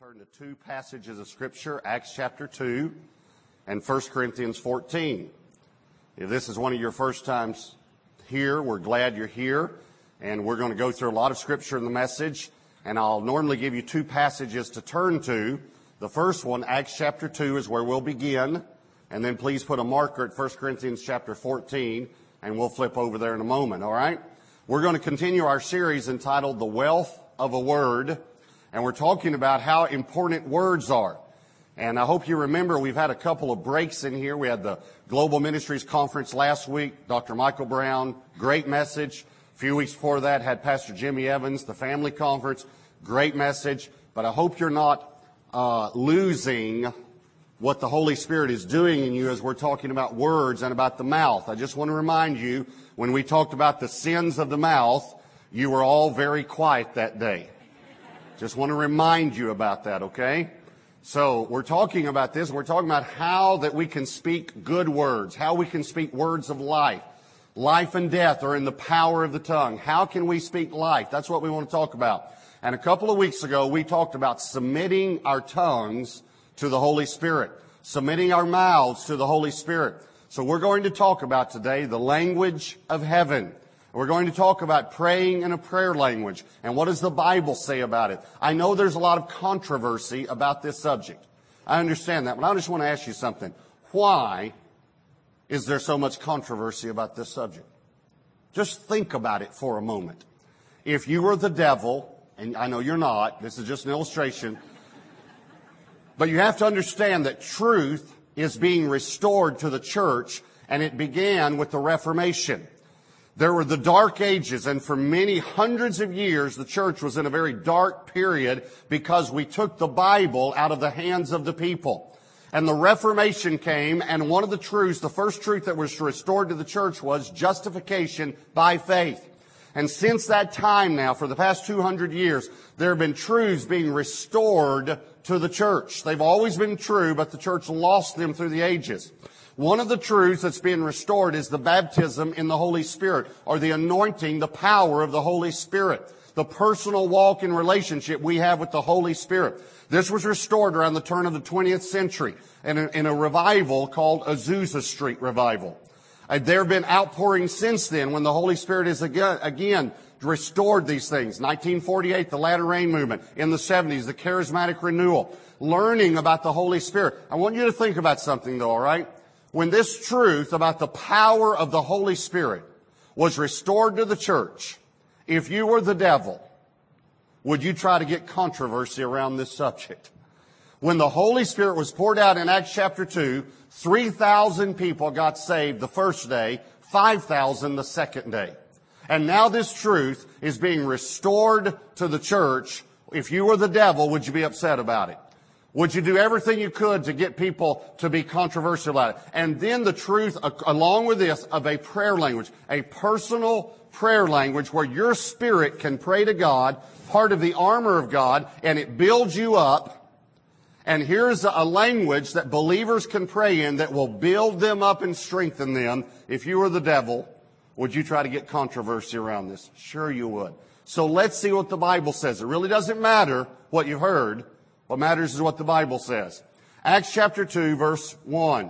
turn to two passages of Scripture, Acts chapter 2 and 1 Corinthians 14. If this is one of your first times here, we're glad you're here. And we're going to go through a lot of Scripture in the message. And I'll normally give you two passages to turn to. The first one, Acts chapter 2, is where we'll begin. And then please put a marker at 1 Corinthians chapter 14, and we'll flip over there in a moment, all right? We're going to continue our series entitled The Wealth of a Word and we're talking about how important words are. And I hope you remember we've had a couple of breaks in here. We had the Global Ministries Conference last week, Dr. Michael Brown, great message. A few weeks before that had Pastor Jimmy Evans, the Family Conference, great message. But I hope you're not uh, losing what the Holy Spirit is doing in you as we're talking about words and about the mouth. I just want to remind you, when we talked about the sins of the mouth, you were all very quiet that day. Just want to remind you about that, okay? So we're talking about this. We're talking about how that we can speak good words, how we can speak words of life. Life and death are in the power of the tongue. How can we speak life? That's what we want to talk about. And a couple of weeks ago, we talked about submitting our tongues to the Holy Spirit, submitting our mouths to the Holy Spirit. So we're going to talk about today the language of heaven. We're going to talk about praying in a prayer language and what does the Bible say about it. I know there's a lot of controversy about this subject. I understand that, but I just want to ask you something. Why is there so much controversy about this subject? Just think about it for a moment. If you were the devil, and I know you're not, this is just an illustration, but you have to understand that truth is being restored to the church, and it began with the Reformation. There were the dark ages, and for many hundreds of years, the church was in a very dark period because we took the Bible out of the hands of the people. And the Reformation came, and one of the truths, the first truth that was restored to the church was justification by faith. And since that time now, for the past 200 years, there have been truths being restored to the church. They've always been true, but the church lost them through the ages. One of the truths that's being restored is the baptism in the Holy Spirit, or the anointing, the power of the Holy Spirit, the personal walk in relationship we have with the Holy Spirit. This was restored around the turn of the 20th century in a, in a revival called Azusa Street Revival. Uh, there have been outpourings since then when the Holy Spirit is again, again restored these things. 1948, the latter rain movement. In the 70s, the charismatic renewal. Learning about the Holy Spirit. I want you to think about something though, alright? When this truth about the power of the Holy Spirit was restored to the church, if you were the devil, would you try to get controversy around this subject? When the Holy Spirit was poured out in Acts chapter 2, 3,000 people got saved the first day, 5,000 the second day. And now this truth is being restored to the church. If you were the devil, would you be upset about it? Would you do everything you could to get people to be controversial about it? And then the truth, along with this, of a prayer language, a personal prayer language where your spirit can pray to God, part of the armor of God, and it builds you up. And here's a language that believers can pray in that will build them up and strengthen them. If you were the devil, would you try to get controversy around this? Sure you would. So let's see what the Bible says. It really doesn't matter what you heard. What matters is what the Bible says. Acts chapter 2 verse 1.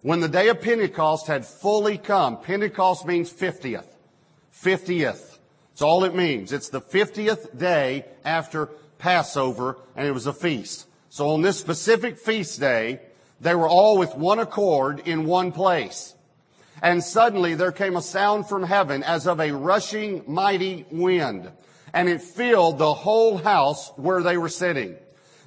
When the day of Pentecost had fully come, Pentecost means 50th. 50th. That's all it means. It's the 50th day after Passover and it was a feast. So on this specific feast day, they were all with one accord in one place. And suddenly there came a sound from heaven as of a rushing mighty wind, and it filled the whole house where they were sitting.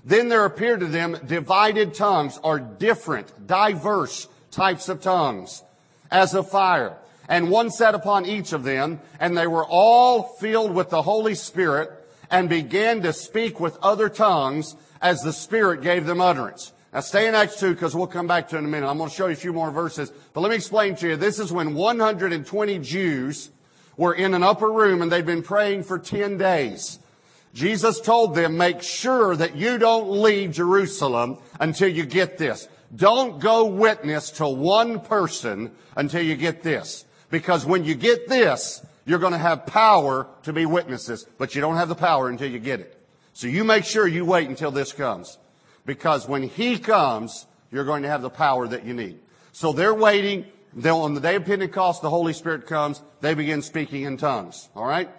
Then there appeared to them divided tongues or different, diverse types of tongues as of fire. And one sat upon each of them, and they were all filled with the Holy Spirit and began to speak with other tongues as the Spirit gave them utterance. Now stay in Acts 2 because we'll come back to it in a minute. I'm going to show you a few more verses. But let me explain to you. This is when 120 Jews were in an upper room and they'd been praying for 10 days. Jesus told them, make sure that you don't leave Jerusalem until you get this. Don't go witness to one person until you get this. Because when you get this, you're going to have power to be witnesses, but you don't have the power until you get it. So you make sure you wait until this comes. Because when He comes, you're going to have the power that you need. So they're waiting. They'll, on the day of Pentecost, the Holy Spirit comes. They begin speaking in tongues. All right?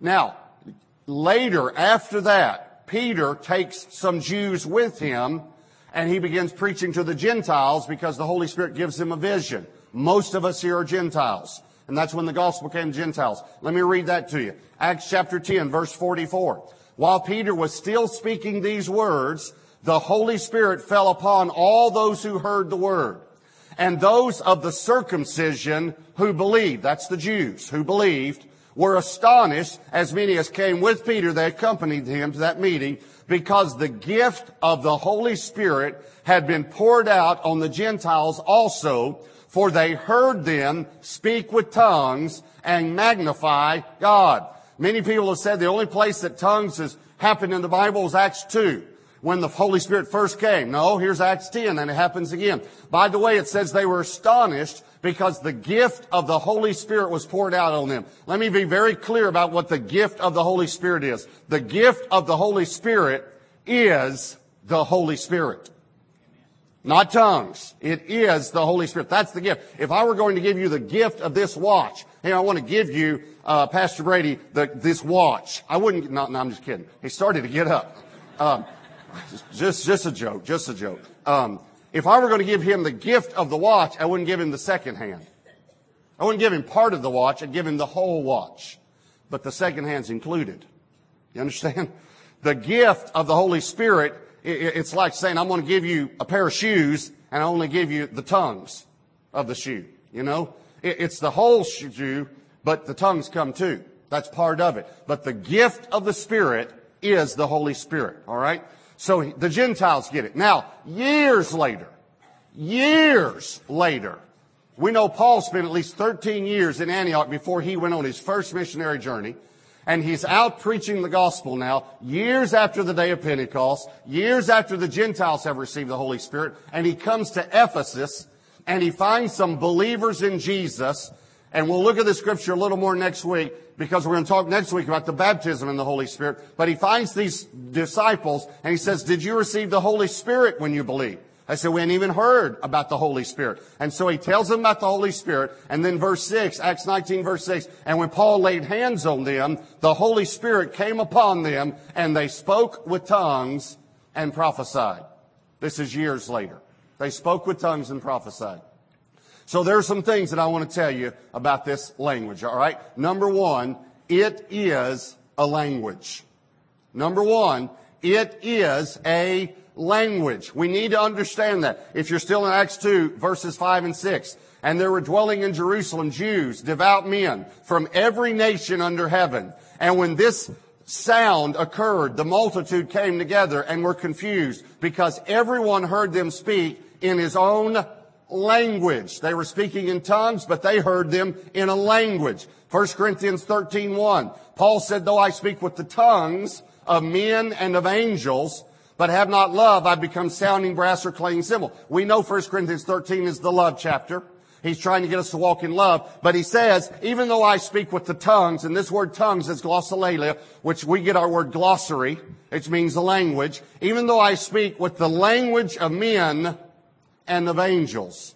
Now, later, after that, Peter takes some Jews with him and he begins preaching to the Gentiles because the Holy Spirit gives him a vision. Most of us here are Gentiles. And that's when the gospel came to Gentiles. Let me read that to you. Acts chapter 10, verse 44. While Peter was still speaking these words, the Holy Spirit fell upon all those who heard the word. And those of the circumcision who believed, that's the Jews who believed, were astonished, as many as came with Peter, they accompanied him to that meeting, because the gift of the Holy Spirit had been poured out on the Gentiles also, for they heard them speak with tongues and magnify God. Many people have said the only place that tongues has happened in the Bible is Acts 2 when the Holy Spirit first came. No, here's Acts 10 and it happens again. By the way, it says they were astonished because the gift of the Holy Spirit was poured out on them. Let me be very clear about what the gift of the Holy Spirit is. The gift of the Holy Spirit is the Holy Spirit. Not tongues. It is the Holy Spirit. That's the gift. If I were going to give you the gift of this watch, hey, I want to give you, uh, Pastor Brady, the, this watch. I wouldn't, no, no, I'm just kidding. He started to get up. Um, just, just a joke, just a joke. Um, if I were going to give him the gift of the watch, I wouldn't give him the second hand. I wouldn't give him part of the watch, I'd give him the whole watch. But the second hand's included. You understand? The gift of the Holy Spirit, it's like saying, I'm going to give you a pair of shoes and I only give you the tongues of the shoe. You know? It's the whole shoe, but the tongues come too. That's part of it. But the gift of the Spirit is the Holy Spirit. All right? So the Gentiles get it. Now, years later, years later, we know Paul spent at least 13 years in Antioch before he went on his first missionary journey. And he's out preaching the gospel now, years after the day of Pentecost, years after the Gentiles have received the Holy Spirit. And he comes to Ephesus and he finds some believers in Jesus. And we'll look at the scripture a little more next week because we're going to talk next week about the baptism in the Holy Spirit. But he finds these disciples and he says, did you receive the Holy Spirit when you believed? I said, we hadn't even heard about the Holy Spirit. And so he tells them about the Holy Spirit. And then verse 6, Acts 19 verse 6, and when Paul laid hands on them, the Holy Spirit came upon them and they spoke with tongues and prophesied. This is years later. They spoke with tongues and prophesied. So there are some things that I want to tell you about this language, all right? Number one, it is a language. Number one, it is a language. We need to understand that. If you're still in Acts 2, verses 5 and 6, and there were dwelling in Jerusalem Jews, devout men from every nation under heaven. And when this sound occurred, the multitude came together and were confused because everyone heard them speak in his own language. They were speaking in tongues, but they heard them in a language. 1 Corinthians 13, 1. Paul said, though I speak with the tongues of men and of angels, but have not love, I become sounding brass or clanging cymbal. We know 1 Corinthians 13 is the love chapter. He's trying to get us to walk in love. But he says, even though I speak with the tongues, and this word tongues is glossolalia, which we get our word glossary, which means the language. Even though I speak with the language of men and of angels.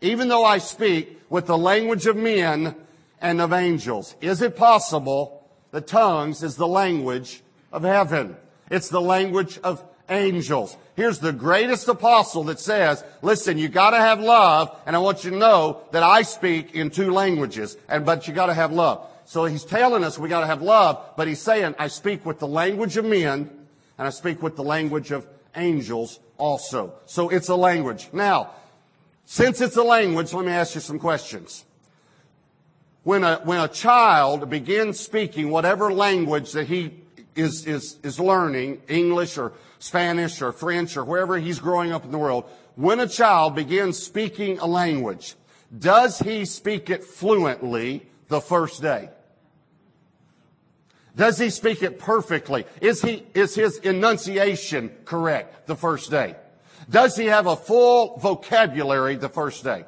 Even though I speak with the language of men and of angels. Is it possible that tongues is the language of heaven? It's the language of angels. Here's the greatest apostle that says, listen, you gotta have love, and I want you to know that I speak in two languages, and, but you gotta have love. So he's telling us we gotta have love, but he's saying, I speak with the language of men, and I speak with the language of angels also. So it's a language. Now, since it's a language, let me ask you some questions. When a, when a child begins speaking whatever language that he is, is, is learning, English or Spanish or French or wherever he's growing up in the world, when a child begins speaking a language, does he speak it fluently the first day? Does he speak it perfectly? Is he, is his enunciation correct the first day? Does he have a full vocabulary the first day?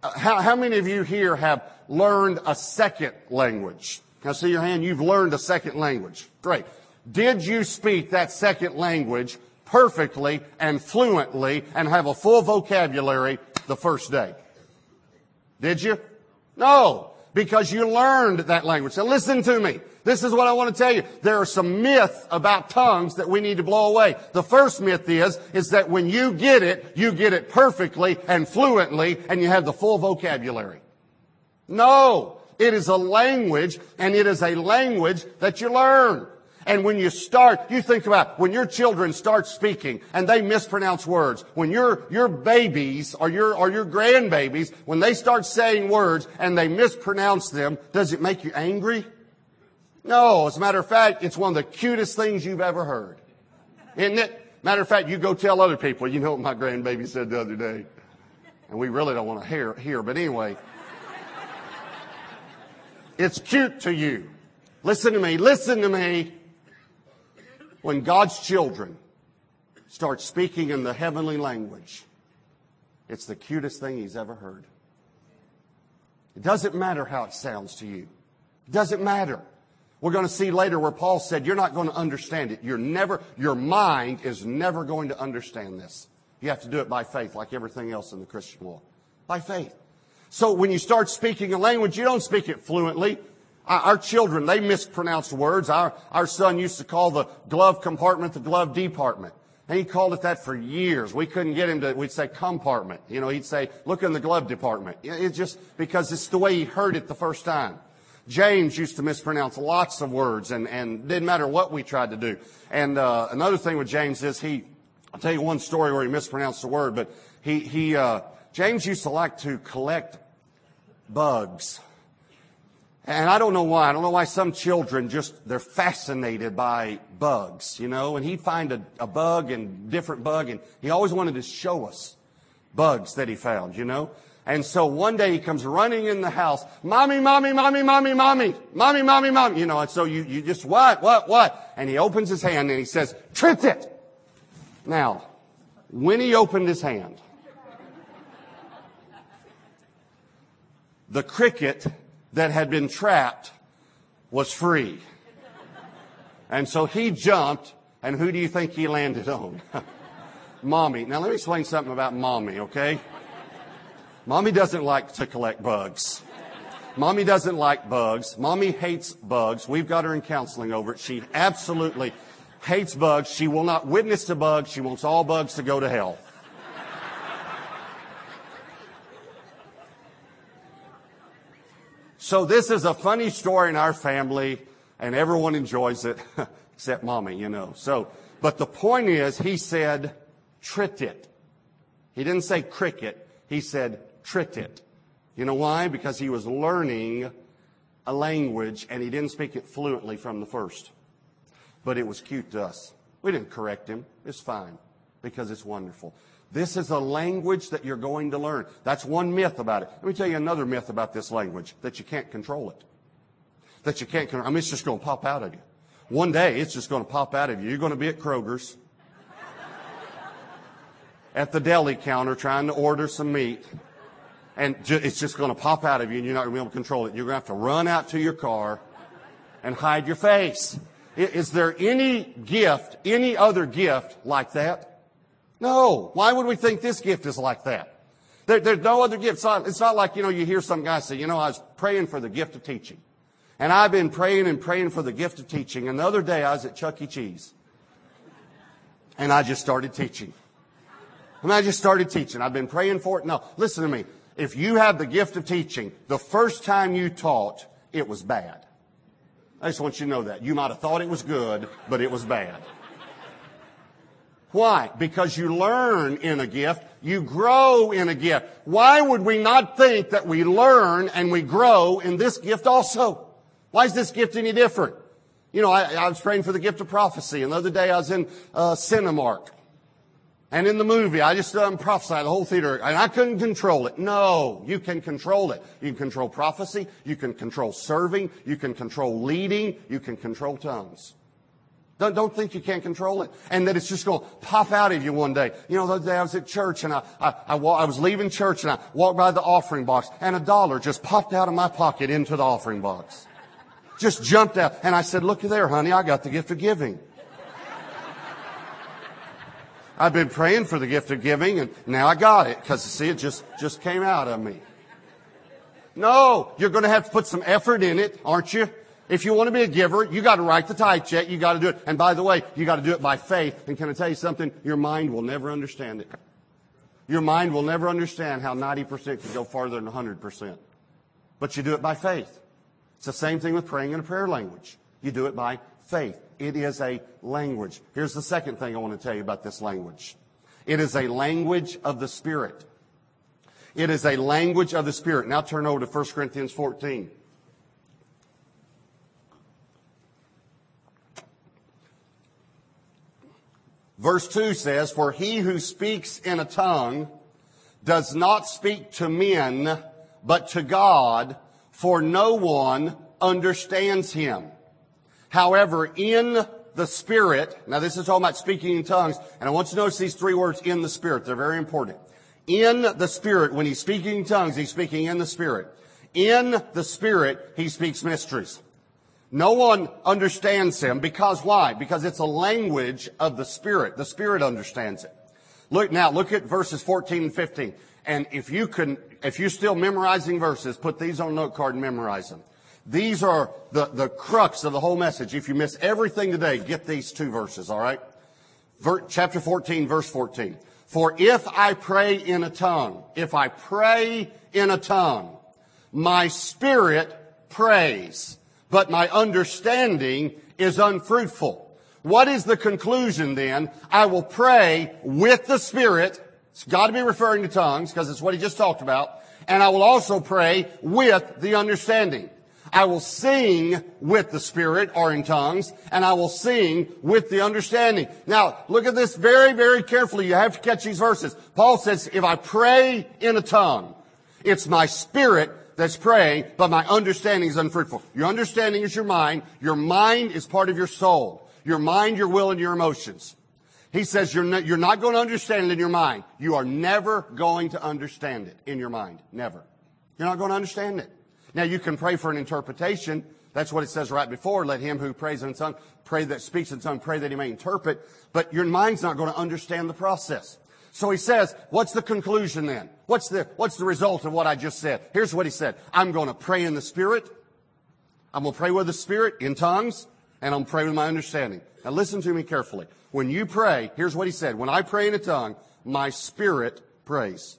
Uh, how, how many of you here have learned a second language? Can I see your hand? You've learned a second language. Great. Did you speak that second language perfectly and fluently and have a full vocabulary the first day? Did you? No, because you learned that language. So listen to me. This is what I want to tell you. There are some myths about tongues that we need to blow away. The first myth is, is that when you get it, you get it perfectly and fluently and you have the full vocabulary. No, it is a language and it is a language that you learn. And when you start, you think about when your children start speaking and they mispronounce words, when your, your babies or your, or your grandbabies, when they start saying words and they mispronounce them, does it make you angry? No, as a matter of fact, it's one of the cutest things you've ever heard. Isn't it? Matter of fact, you go tell other people, you know what my grandbaby said the other day. And we really don't want to hear, hear but anyway. It's cute to you. Listen to me, listen to me. When God's children start speaking in the heavenly language, it's the cutest thing he's ever heard. It doesn't matter how it sounds to you. It doesn't matter. We're going to see later where Paul said, you're not going to understand it. You're never, your mind is never going to understand this. You have to do it by faith, like everything else in the Christian world. By faith. So when you start speaking a language, you don't speak it fluently. Our children, they mispronounce words. Our, our son used to call the glove compartment the glove department. And he called it that for years. We couldn't get him to, we'd say compartment. You know, he'd say, look in the glove department. It's just because it's the way he heard it the first time. James used to mispronounce lots of words and, and didn't matter what we tried to do. And, uh, another thing with James is he, I'll tell you one story where he mispronounced a word, but he, he, uh, James used to like to collect bugs. And I don't know why. I don't know why some children just, they're fascinated by bugs, you know, and he'd find a, a bug and different bug and he always wanted to show us bugs that he found, you know. And so one day he comes running in the house, mommy, mommy, mommy, mommy, mommy, mommy, mommy, mommy, you know, and so you, you just, what, what, what? And he opens his hand and he says, tripped it. Now, when he opened his hand, the cricket that had been trapped was free. And so he jumped, and who do you think he landed on? mommy. Now let me explain something about mommy, okay? Mommy doesn't like to collect bugs. Mommy doesn't like bugs. Mommy hates bugs. We've got her in counseling over it. She absolutely hates bugs. She will not witness to bugs. She wants all bugs to go to hell. So this is a funny story in our family and everyone enjoys it except mommy, you know. So, but the point is he said, trit it. He didn't say cricket. He said, tricked it. You know why? Because he was learning a language and he didn't speak it fluently from the first. But it was cute to us. We didn't correct him. It's fine because it's wonderful. This is a language that you're going to learn. That's one myth about it. Let me tell you another myth about this language that you can't control it. That you can't control. I mean, it's just going to pop out of you. One day, it's just going to pop out of you. You're going to be at Kroger's at the deli counter trying to order some meat and it's just going to pop out of you and you're not going to be able to control it. You're going to have to run out to your car and hide your face. Is there any gift, any other gift like that? No. Why would we think this gift is like that? There, there's no other gift. It's not, like, you know, you hear some guy say, you know, I was praying for the gift of teaching. And I've been praying and praying for the gift of teaching. And the other day I was at Chuck E. Cheese. And I just started teaching. And I just started teaching. I've been praying for it. No, listen to me if you have the gift of teaching, the first time you taught, it was bad. I just want you to know that. You might have thought it was good, but it was bad. Why? Because you learn in a gift, you grow in a gift. Why would we not think that we learn and we grow in this gift also? Why is this gift any different? You know, I, I was praying for the gift of prophecy, and the other day I was in uh, Cinemark, and in the movie, I just um, prophesied the whole theater, and I couldn't control it. No, you can control it. You can control prophecy. You can control serving. You can control leading. You can control tongues. Don't, don't think you can't control it. And that it's just going to pop out of you one day. You know, the other day I was at church and I, I, I, I was leaving church and I walked by the offering box and a dollar just popped out of my pocket into the offering box. Just jumped out. And I said, look there, honey, I got the gift of giving. I've been praying for the gift of giving and now I got it because see, it just, just came out of me. No, you're going to have to put some effort in it, aren't you? If you want to be a giver, you got to write the tithe check. You got to do it. And by the way, you got to do it by faith. And can I tell you something? Your mind will never understand it. Your mind will never understand how 90% can go farther than 100%. But you do it by faith. It's the same thing with praying in a prayer language. You do it by faith. It is a language. Here's the second thing I want to tell you about this language. It is a language of the Spirit. It is a language of the Spirit. Now turn over to 1 Corinthians 14. Verse 2 says, For he who speaks in a tongue does not speak to men, but to God, for no one understands him. However, in the Spirit, now this is talking about speaking in tongues, and I want you to notice these three words, in the Spirit. They're very important. In the Spirit, when he's speaking in tongues, he's speaking in the Spirit. In the Spirit, he speaks mysteries. No one understands him because why? Because it's a language of the Spirit. The Spirit understands it. Look now, look at verses 14 and 15. And if you can, if you're still memorizing verses, put these on a note card and memorize them. These are the, the crux of the whole message. If you miss everything today, get these two verses, alright? Ver, chapter 14, verse 14. For if I pray in a tongue, if I pray in a tongue, my spirit prays, but my understanding is unfruitful. What is the conclusion then? I will pray with the spirit. It's got to be referring to tongues because it's what he just talked about. And I will also pray with the understanding. I will sing with the Spirit or in tongues, and I will sing with the understanding. Now, look at this very, very carefully. You have to catch these verses. Paul says, if I pray in a tongue, it's my spirit that's praying, but my understanding is unfruitful. Your understanding is your mind. Your mind is part of your soul. Your mind, your will, and your emotions. He says you're not, you're not going to understand it in your mind. You are never going to understand it in your mind. Never. You're not going to understand it. Now you can pray for an interpretation. That's what it says right before. Let him who prays in tongue pray that speaks in tongue, pray that he may interpret. But your mind's not going to understand the process. So he says, what's the conclusion then? What's the, what's the result of what I just said? Here's what he said. I'm going to pray in the Spirit. I'm going to pray with the Spirit in tongues, and I'm going to pray with my understanding. Now listen to me carefully. When you pray, here's what he said. When I pray in a tongue, my spirit prays.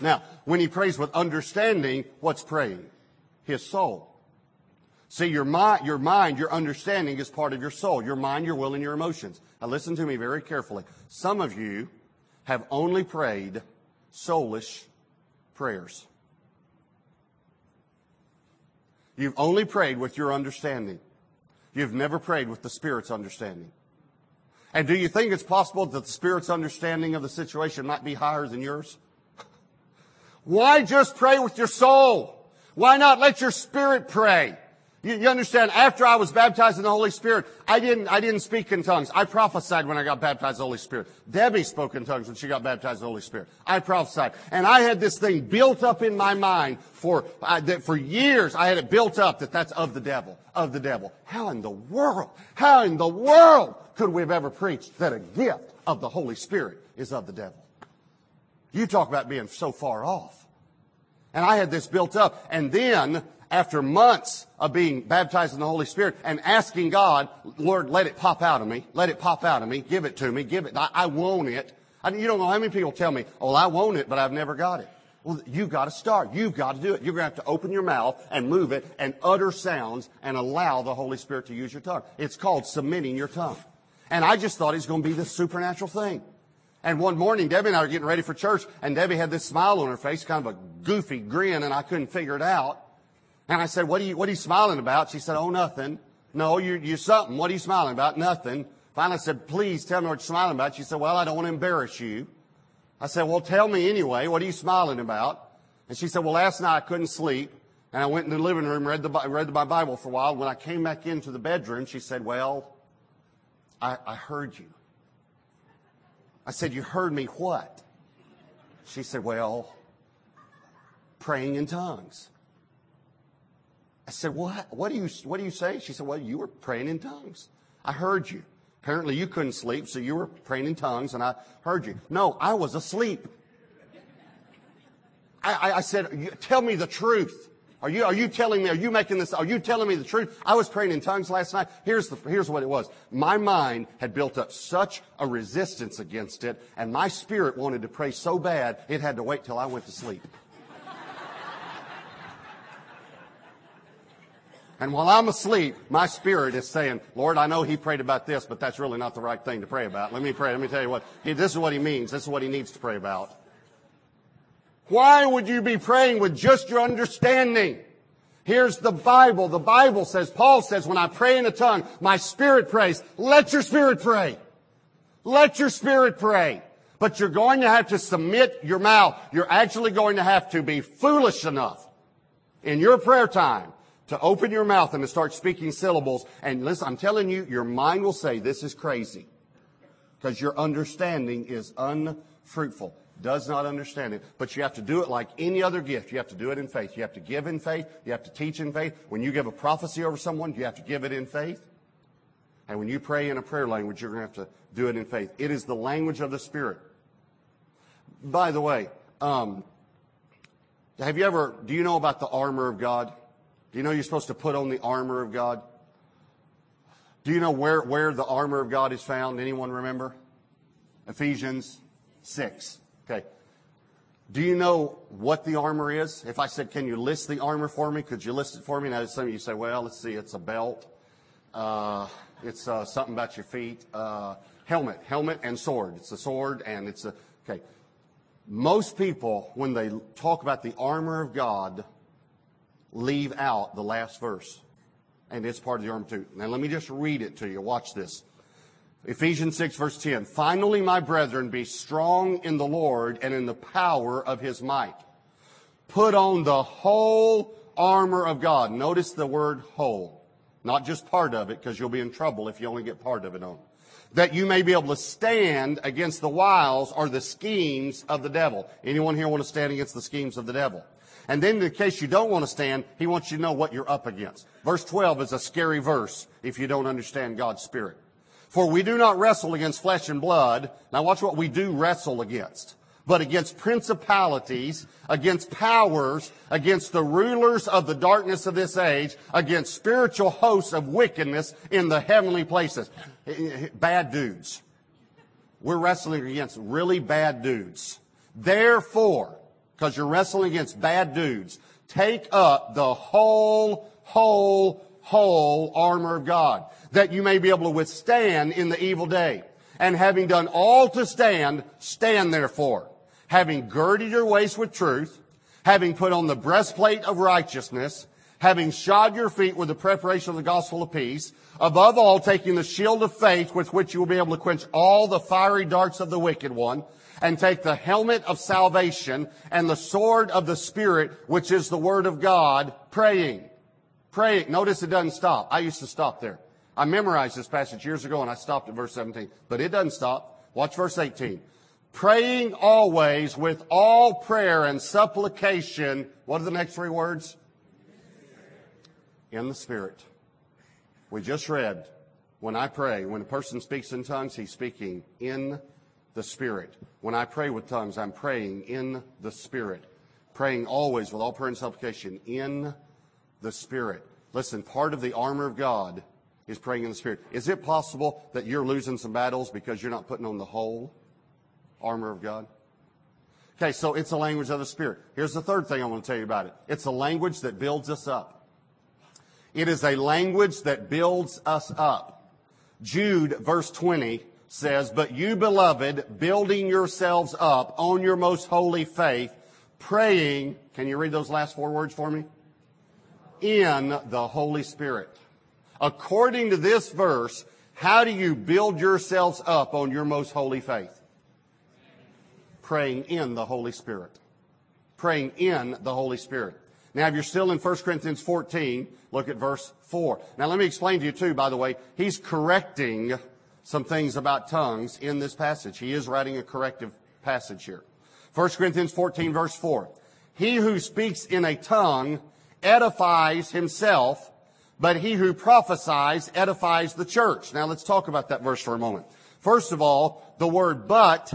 Now, when he prays with understanding, what's praying? his soul. See, your mind, your mind, your understanding is part of your soul. Your mind, your will, and your emotions. Now listen to me very carefully. Some of you have only prayed soulish prayers. You've only prayed with your understanding. You've never prayed with the Spirit's understanding. And do you think it's possible that the Spirit's understanding of the situation might be higher than yours? Why just pray with your soul? Why not let your spirit pray? You, you, understand, after I was baptized in the Holy Spirit, I didn't, I didn't speak in tongues. I prophesied when I got baptized in the Holy Spirit. Debbie spoke in tongues when she got baptized in the Holy Spirit. I prophesied. And I had this thing built up in my mind for, that for years. I had it built up that that's of the devil, of the devil. How in the world, how in the world could we have ever preached that a gift of the Holy Spirit is of the devil? You talk about being so far off. And I had this built up. And then, after months of being baptized in the Holy Spirit and asking God, Lord, let it pop out of me. Let it pop out of me. Give it to me. Give it. I, I want it. I, you don't know how many people tell me, oh, I want it, but I've never got it. Well, you've got to start. You've got to do it. You're going to have to open your mouth and move it and utter sounds and allow the Holy Spirit to use your tongue. It's called submitting your tongue. And I just thought it was going to be this supernatural thing. And one morning, Debbie and I were getting ready for church, and Debbie had this smile on her face, kind of a goofy grin, and I couldn't figure it out. And I said, what are you, what are you smiling about? She said, oh, nothing. No, you're, you're something. What are you smiling about? Nothing. Finally, I said, please tell me what you're smiling about. She said, well, I don't want to embarrass you. I said, well, tell me anyway. What are you smiling about? And she said, well, last night I couldn't sleep. And I went in the living room, read the, read my Bible for a while. When I came back into the bedroom, she said, well, I, I heard you. I said, You heard me what? She said, Well, praying in tongues. I said, what, what, do you, what do you say? She said, well, you were praying in tongues. I heard you. Apparently you couldn't sleep, so you were praying in tongues, and I heard you. No, I was asleep. I, I, I said, tell me the truth. Are you, are you telling me, are you making this, are you telling me the truth? I was praying in tongues last night. Here's the, here's what it was. My mind had built up such a resistance against it, and my spirit wanted to pray so bad, it had to wait till I went to sleep. And while I'm asleep, my spirit is saying, Lord, I know he prayed about this, but that's really not the right thing to pray about. Let me pray. Let me tell you what. This is what he means. This is what he needs to pray about. Why would you be praying with just your understanding? Here's the Bible. The Bible says, Paul says, when I pray in a tongue, my spirit prays. Let your spirit pray. Let your spirit pray. But you're going to have to submit your mouth. You're actually going to have to be foolish enough in your prayer time to open your mouth and to start speaking syllables. And listen, I'm telling you, your mind will say, this is crazy. Because your understanding is unfruitful. Does not understand it. But you have to do it like any other gift. You have to do it in faith. You have to give in faith. You have to teach in faith. When you give a prophecy over someone, you have to give it in faith. And when you pray in a prayer language, you're going to have to do it in faith. It is the language of the Spirit. By the way, um, have you ever, do you know about the armor of God? Do you know you're supposed to put on the armor of God? Do you know where, where the armor of God is found? Anyone remember? Ephesians 6. Okay. Do you know what the armor is? If I said, can you list the armor for me? Could you list it for me? Now, some of you say, well, let's see, it's a belt. Uh, it's uh, something about your feet. Uh, helmet, helmet and sword. It's a sword and it's a, okay. Most people, when they talk about the armor of God, leave out the last verse. And it's part of the armor too. Now let me just read it to you. Watch this. Ephesians 6 verse 10. Finally, my brethren, be strong in the Lord and in the power of his might. Put on the whole armor of God. Notice the word whole. Not just part of it, because you'll be in trouble if you only get part of it on. That you may be able to stand against the wiles or the schemes of the devil. Anyone here want to stand against the schemes of the devil? And then in case you don't want to stand, he wants you to know what you're up against. Verse 12 is a scary verse if you don't understand God's Spirit. For we do not wrestle against flesh and blood. Now watch what we do wrestle against. But against principalities, against powers, against the rulers of the darkness of this age, against spiritual hosts of wickedness in the heavenly places. Bad dudes. We're wrestling against really bad dudes. Therefore, because you're wrestling against bad dudes. Take up the whole, whole, whole armor of God that you may be able to withstand in the evil day. And having done all to stand, stand therefore. Having girded your waist with truth, having put on the breastplate of righteousness, having shod your feet with the preparation of the gospel of peace, above all taking the shield of faith with which you will be able to quench all the fiery darts of the wicked one, and take the helmet of salvation and the sword of the Spirit, which is the Word of God, praying. Praying. Notice it doesn't stop. I used to stop there. I memorized this passage years ago and I stopped at verse 17. But it doesn't stop. Watch verse 18. Praying always with all prayer and supplication. What are the next three words? In the Spirit. We just read, when I pray, when a person speaks in tongues, he's speaking in the Spirit. When I pray with tongues, I'm praying in the Spirit. Praying always with all prayer and supplication in the Spirit. Listen, part of the armor of God is praying in the Spirit. Is it possible that you're losing some battles because you're not putting on the whole armor of God? Okay, so it's a language of the Spirit. Here's the third thing I want to tell you about it. It's a language that builds us up. It is a language that builds us up. Jude, verse 20, says, But you, beloved, building yourselves up on your most holy faith, praying, can you read those last four words for me? In the Holy Spirit. According to this verse, how do you build yourselves up on your most holy faith? Praying in the Holy Spirit. Praying in the Holy Spirit. Now, if you're still in 1 Corinthians 14, look at verse 4. Now, let me explain to you too, by the way, he's correcting some things about tongues in this passage. He is writing a corrective passage here. 1 Corinthians 14 verse 4. He who speaks in a tongue edifies himself, but he who prophesies edifies the church. Now let's talk about that verse for a moment. First of all, the word but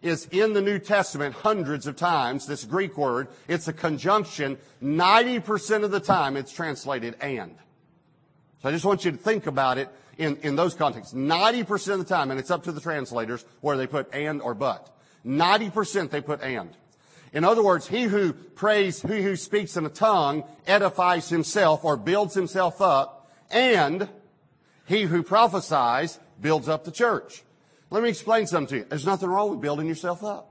is in the New Testament hundreds of times, this Greek word. It's a conjunction. 90% of the time it's translated and. So I just want you to think about it in, in those contexts. 90% of the time, and it's up to the translators where they put and or but. 90% they put and. In other words, he who prays, he who speaks in a tongue edifies himself or builds himself up, and he who prophesies builds up the church. Let me explain something to you. There's nothing wrong with building yourself up.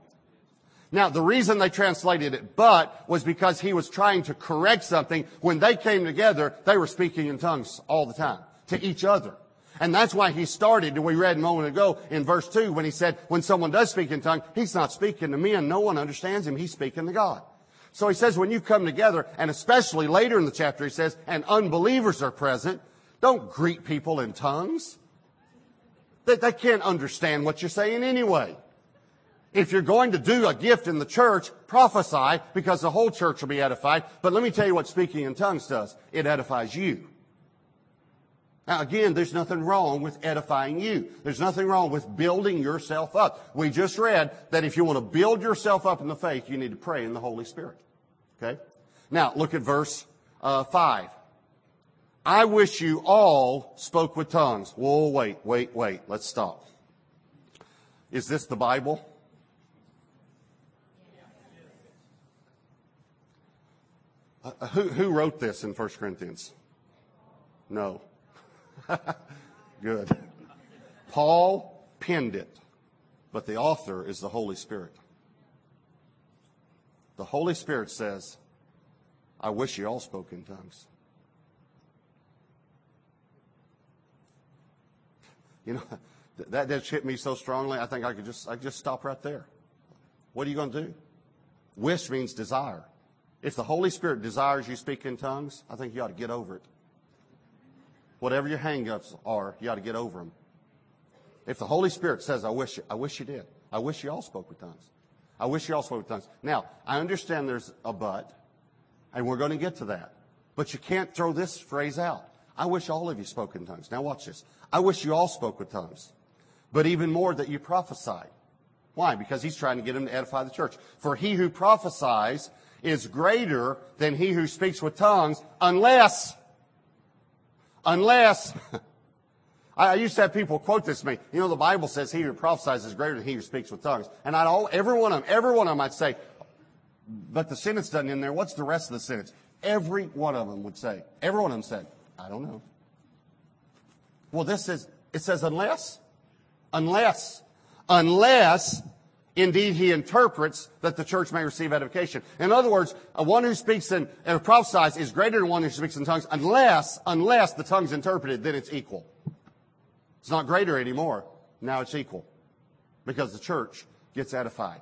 Now, the reason they translated it but was because he was trying to correct something. When they came together, they were speaking in tongues all the time to each other. And that's why he started, we read a moment ago in verse 2 when he said, when someone does speak in tongues, he's not speaking to men. No one understands him. He's speaking to God. So he says, when you come together, and especially later in the chapter, he says, and unbelievers are present, don't greet people in tongues. They, they can't understand what you're saying anyway. If you're going to do a gift in the church, prophesy because the whole church will be edified. But let me tell you what speaking in tongues does. It edifies you. Now again, there's nothing wrong with edifying you. There's nothing wrong with building yourself up. We just read that if you want to build yourself up in the faith, you need to pray in the Holy Spirit. Okay? Now look at verse uh, 5. I wish you all spoke with tongues. Whoa, wait, wait, wait. Let's stop. Is this the Bible? Uh, who, who wrote this in 1 Corinthians? No. Good. Paul penned it, but the author is the Holy Spirit. The Holy Spirit says, I wish you all spoke in tongues. You know, that just hit me so strongly, I think I could just, I could just stop right there. What are you going to do? Wish means desire. If the Holy Spirit desires you speak in tongues, I think you ought to get over it. Whatever your hangups are, you ought to get over them. If the Holy Spirit says, I wish, I wish you did. I wish you all spoke with tongues. I wish you all spoke with tongues. Now, I understand there's a but, and we're going to get to that. But you can't throw this phrase out. I wish all of you spoke in tongues. Now watch this. I wish you all spoke with tongues. But even more that you prophesied. Why? Because he's trying to get him to edify the church. For he who prophesies is greater than he who speaks with tongues unless, unless, I used to have people quote this to me. You know, the Bible says he who prophesies is greater than he who speaks with tongues. And I'd all, every one of them, every one of them I'd say, but the sentence doesn't in there. What's the rest of the sentence? Every one of them would say, every one of them said, I don't know. Well, this is, it says unless, unless, unless Indeed, he interprets that the church may receive edification. In other words, one who speaks in, and prophesies is greater than one who speaks in tongues unless, unless the tongue's interpreted, then it's equal. It's not greater anymore. Now it's equal. Because the church gets edified.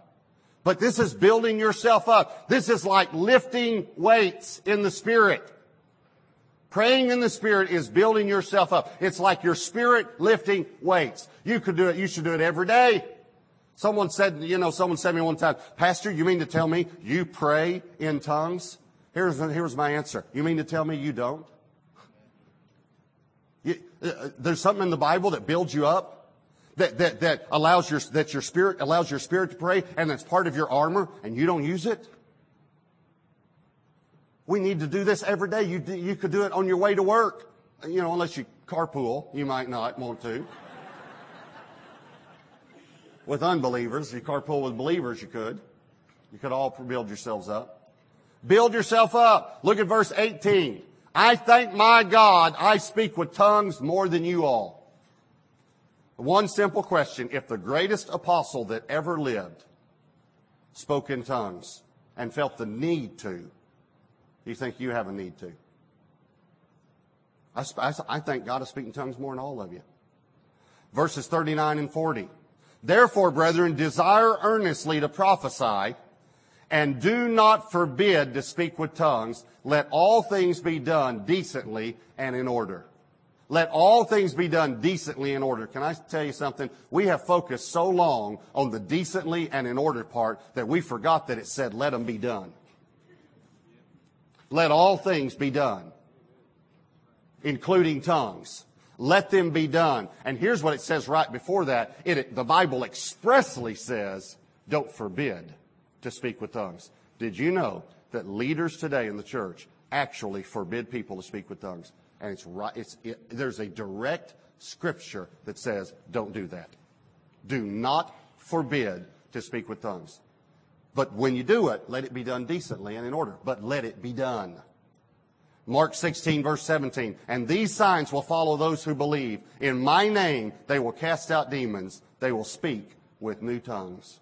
But this is building yourself up. This is like lifting weights in the Spirit. Praying in the Spirit is building yourself up. It's like your spirit lifting weights. You could do it, you should do it every day. Someone said, you know, someone said to me one time, Pastor, you mean to tell me you pray in tongues? Here's, here's my answer. You mean to tell me you don't? You, uh, there's something in the Bible that builds you up, that, that, that allows your, that your spirit, allows your spirit to pray, and that's part of your armor, and you don't use it? We need to do this every day. You, you could do it on your way to work. You know, unless you carpool, you might not want to with unbelievers. If You carpool with believers, you could. You could all build yourselves up. Build yourself up. Look at verse 18. I thank my God I speak with tongues more than you all. One simple question. If the greatest apostle that ever lived spoke in tongues and felt the need to, do you think you have a need to? I, I, I think God is speaking tongues more than all of you. Verses 39 and 40. Therefore, brethren, desire earnestly to prophesy, and do not forbid to speak with tongues. Let all things be done decently and in order. Let all things be done decently in order. Can I tell you something? We have focused so long on the decently and in order part that we forgot that it said, let them be done. let all things be done, including tongues. Let them be done. And here's what it says right before that. It, the Bible expressly says, don't forbid to speak with tongues. Did you know that leaders today in the church actually forbid people to speak with tongues? And it's right, it's, it, there's a direct scripture that says, don't do that. Do not forbid to speak with tongues. But when you do it, let it be done decently and in order. But let it be done. Mark 16 verse 17. And these signs will follow those who believe. In my name, they will cast out demons. They will speak with new tongues.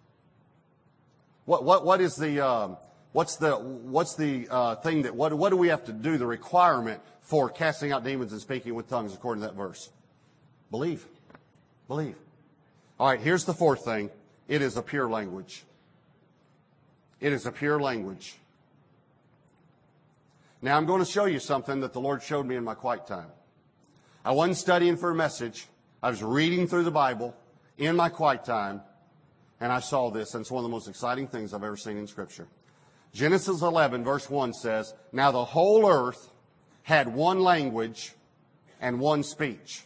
What, what, what is the, uh, what's the, what's the uh, thing that, what, what do we have to do, the requirement for casting out demons and speaking with tongues according to that verse? Believe. Believe. All right, here's the fourth thing. It is a pure language. It is a pure language. Now I'm going to show you something that the Lord showed me in my quiet time. I wasn't studying for a message. I was reading through the Bible in my quiet time, and I saw this, and it's one of the most exciting things I've ever seen in Scripture. Genesis 11, verse 1 says, Now the whole earth had one language and one speech.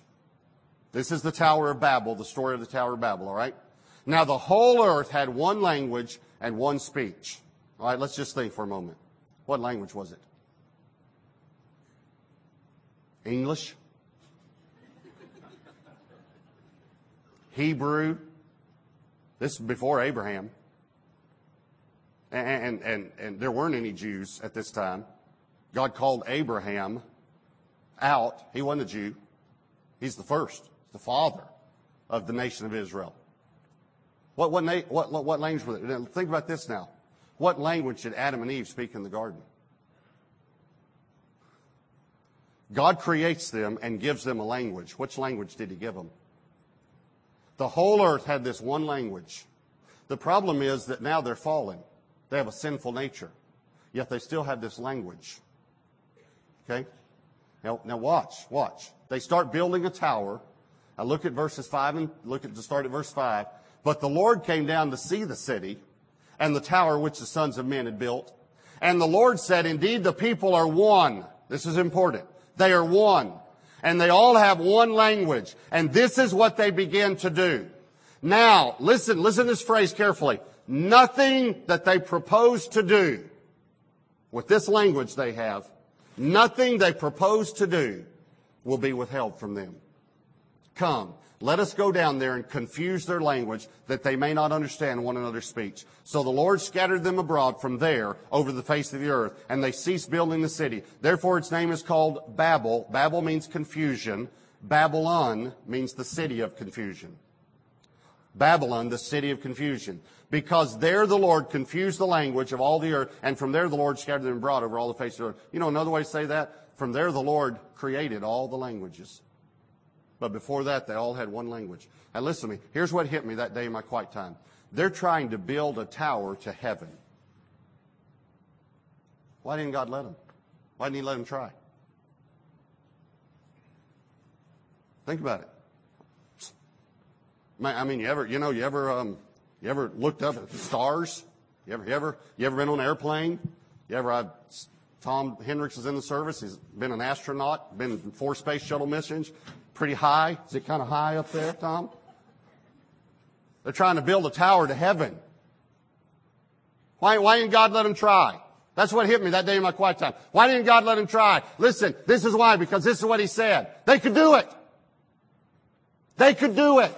This is the Tower of Babel, the story of the Tower of Babel, all right? Now the whole earth had one language and one speech. All right, let's just think for a moment. What language was it? English? Hebrew? This is before Abraham. And, and, and, there weren't any Jews at this time. God called Abraham out. He wasn't a Jew. He's the first, the father of the nation of Israel. What, what, what, what language was it? Think about this now. What language did Adam and Eve speak in the garden? God creates them and gives them a language. Which language did he give them? The whole earth had this one language. The problem is that now they're fallen. They have a sinful nature. Yet they still have this language. Okay? Now, now watch, watch. They start building a tower. I look at verses 5 and look at the start at verse 5. But the Lord came down to see the city and the tower which the sons of men had built. And the Lord said, indeed the people are one. This is important. They are one. And they all have one language. And this is what they begin to do. Now, listen, listen to this phrase carefully. Nothing that they propose to do with this language they have, nothing they propose to do will be withheld from them. Come, let us go down there and confuse their language that they may not understand one another's speech. So the Lord scattered them abroad from there over the face of the earth, and they ceased building the city. Therefore its name is called Babel. Babel means confusion. Babylon means the city of confusion. Babylon, the city of confusion. Because there the Lord confused the language of all the earth, and from there the Lord scattered them abroad over all the face of the earth. You know another way to say that? From there the Lord created all the languages. But before that, they all had one language. Now listen to me. Here's what hit me that day in my quiet time. They're trying to build a tower to heaven. Why didn't God let them? Why didn't He let them try? Think about it. I mean, you ever, you know, you ever, um, you ever looked up at the stars? You ever, you ever, you ever been on an airplane? You ever, uh, Tom Henricks is in the service. He's been an astronaut, been in four space shuttle missions. Pretty high? Is it kind of high up there, Tom? They're trying to build a tower to heaven. Why, why didn't God let them try? That's what hit me that day in my quiet time. Why didn't God let them try? Listen, this is why, because this is what he said. They could do it. They could do it.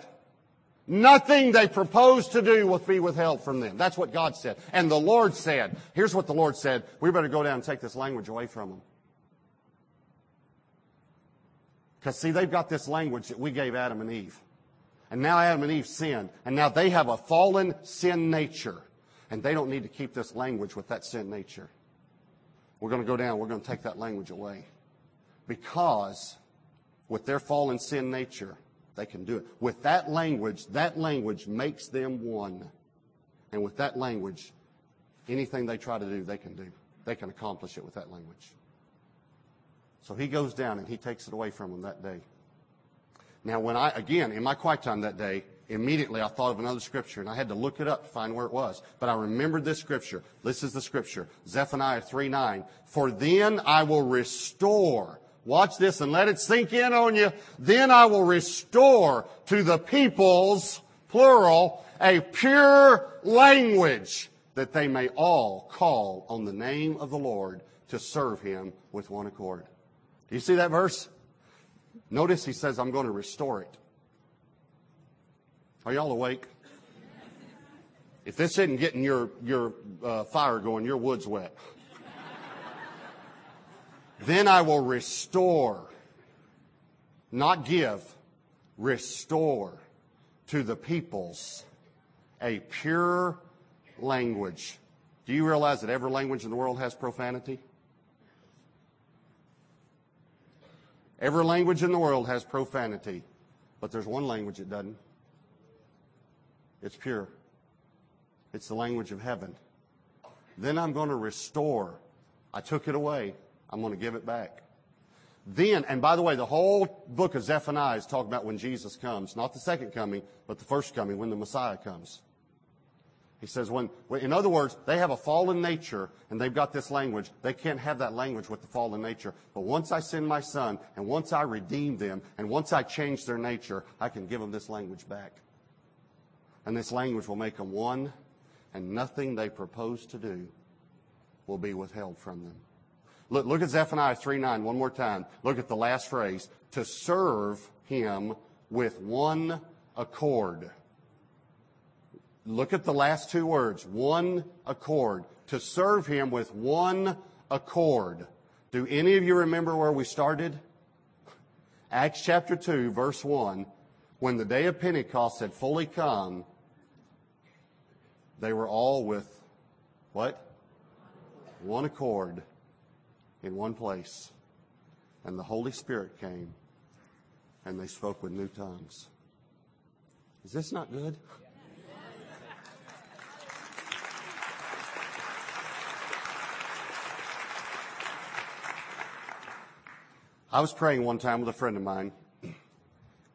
Nothing they proposed to do will be withheld from them. That's what God said. And the Lord said, here's what the Lord said, we better go down and take this language away from them. Because, see, they've got this language that we gave Adam and Eve. And now Adam and Eve sinned. And now they have a fallen sin nature. And they don't need to keep this language with that sin nature. We're going to go down. We're going to take that language away. Because with their fallen sin nature, they can do it. With that language, that language makes them one. And with that language, anything they try to do, they can do. They can accomplish it with that language. So he goes down and he takes it away from him that day. Now, when I, again, in my quiet time that day, immediately I thought of another scripture and I had to look it up to find where it was. But I remembered this scripture. This is the scripture. Zephaniah 3 9. For then I will restore. Watch this and let it sink in on you. Then I will restore to the peoples, plural, a pure language that they may all call on the name of the Lord to serve him with one accord. Do you see that verse? Notice he says, I'm going to restore it. Are y'all awake? If this isn't getting your, your uh, fire going, your wood's wet. then I will restore, not give, restore to the peoples a pure language. Do you realize that every language in the world has profanity? Every language in the world has profanity, but there's one language it doesn't. It's pure. It's the language of heaven. Then I'm going to restore. I took it away. I'm going to give it back. Then, and by the way, the whole book of Zephaniah is talking about when Jesus comes, not the second coming, but the first coming, when the Messiah comes. He says, in other words, they have a fallen nature and they've got this language. They can't have that language with the fallen nature. But once I send my son and once I redeem them and once I change their nature, I can give them this language back. And this language will make them one and nothing they propose to do will be withheld from them. Look, look at Zephaniah 3 9 one more time. Look at the last phrase. To serve him with one accord. Look at the last two words. One accord. To serve him with one accord. Do any of you remember where we started? Acts chapter 2, verse 1. When the day of Pentecost had fully come, they were all with what? One accord in one place. And the Holy Spirit came and they spoke with new tongues. Is this not good? I was praying one time with a friend of mine.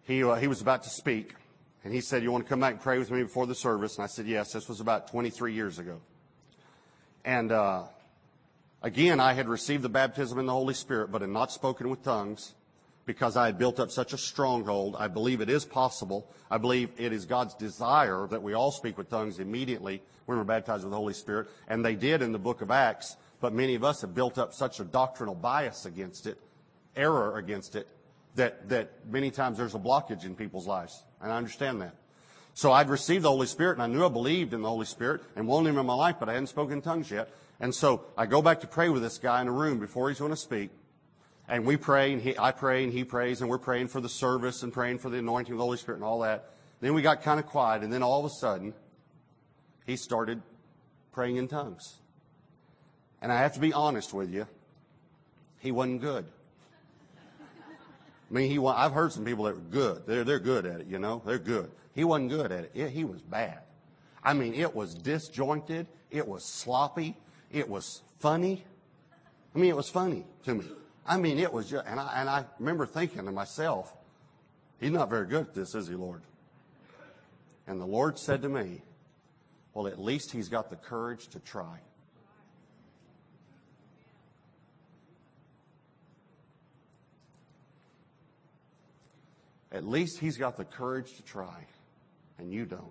He, uh, he was about to speak, and he said, You want to come back and pray with me before the service? And I said, Yes. This was about 23 years ago. And uh, again, I had received the baptism in the Holy Spirit, but had not spoken with tongues because I had built up such a stronghold. I believe it is possible. I believe it is God's desire that we all speak with tongues immediately when we're baptized with the Holy Spirit. And they did in the book of Acts, but many of us have built up such a doctrinal bias against it error against it that, that many times there's a blockage in people's lives. And I understand that. So I'd received the Holy Spirit and I knew I believed in the Holy Spirit and wanted Him in my life, but I hadn't spoken in tongues yet. And so I go back to pray with this guy in a room before he's going to speak. And we pray and he, I pray and he prays and we're praying for the service and praying for the anointing of the Holy Spirit and all that. Then we got kind of quiet and then all of a sudden he started praying in tongues. And I have to be honest with you, he wasn't good. I mean, he, I've heard some people that were good. They're, they're good at it, you know. They're good. He wasn't good at it. it. He was bad. I mean, it was disjointed. It was sloppy. It was funny. I mean, it was funny to me. I mean, it was just, and I, and I remember thinking to myself, he's not very good at this, is he, Lord? And the Lord said to me, well, at least he's got the courage to try. At least he's got the courage to try, and you don't.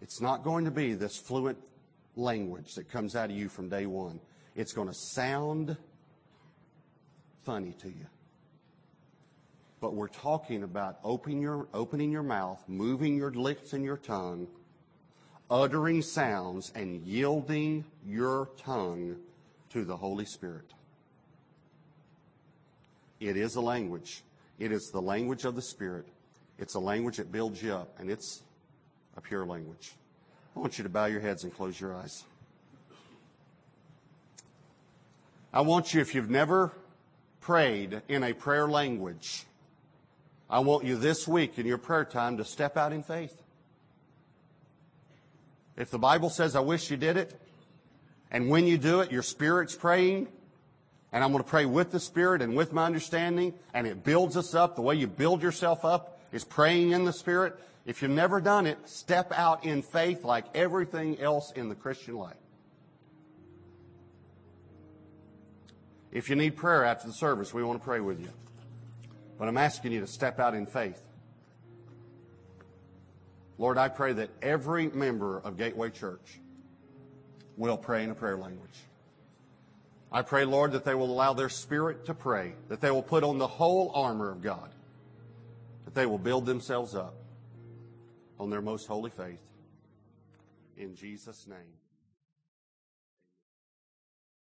It's not going to be this fluent language that comes out of you from day one. It's going to sound funny to you. But we're talking about opening your, opening your mouth, moving your lips and your tongue, uttering sounds, and yielding your tongue to the Holy Spirit. It is a language. It is the language of the Spirit. It's a language that builds you up, and it's a pure language. I want you to bow your heads and close your eyes. I want you, if you've never prayed in a prayer language, I want you this week in your prayer time to step out in faith. If the Bible says, I wish you did it, and when you do it, your spirit's praying, and I'm going to pray with the Spirit and with my understanding, and it builds us up the way you build yourself up is praying in the Spirit. If you've never done it, step out in faith like everything else in the Christian life. If you need prayer after the service, we want to pray with you. But I'm asking you to step out in faith. Lord, I pray that every member of Gateway Church will pray in a prayer language. I pray, Lord, that they will allow their spirit to pray, that they will put on the whole armor of God, that they will build themselves up on their most holy faith. In Jesus' name.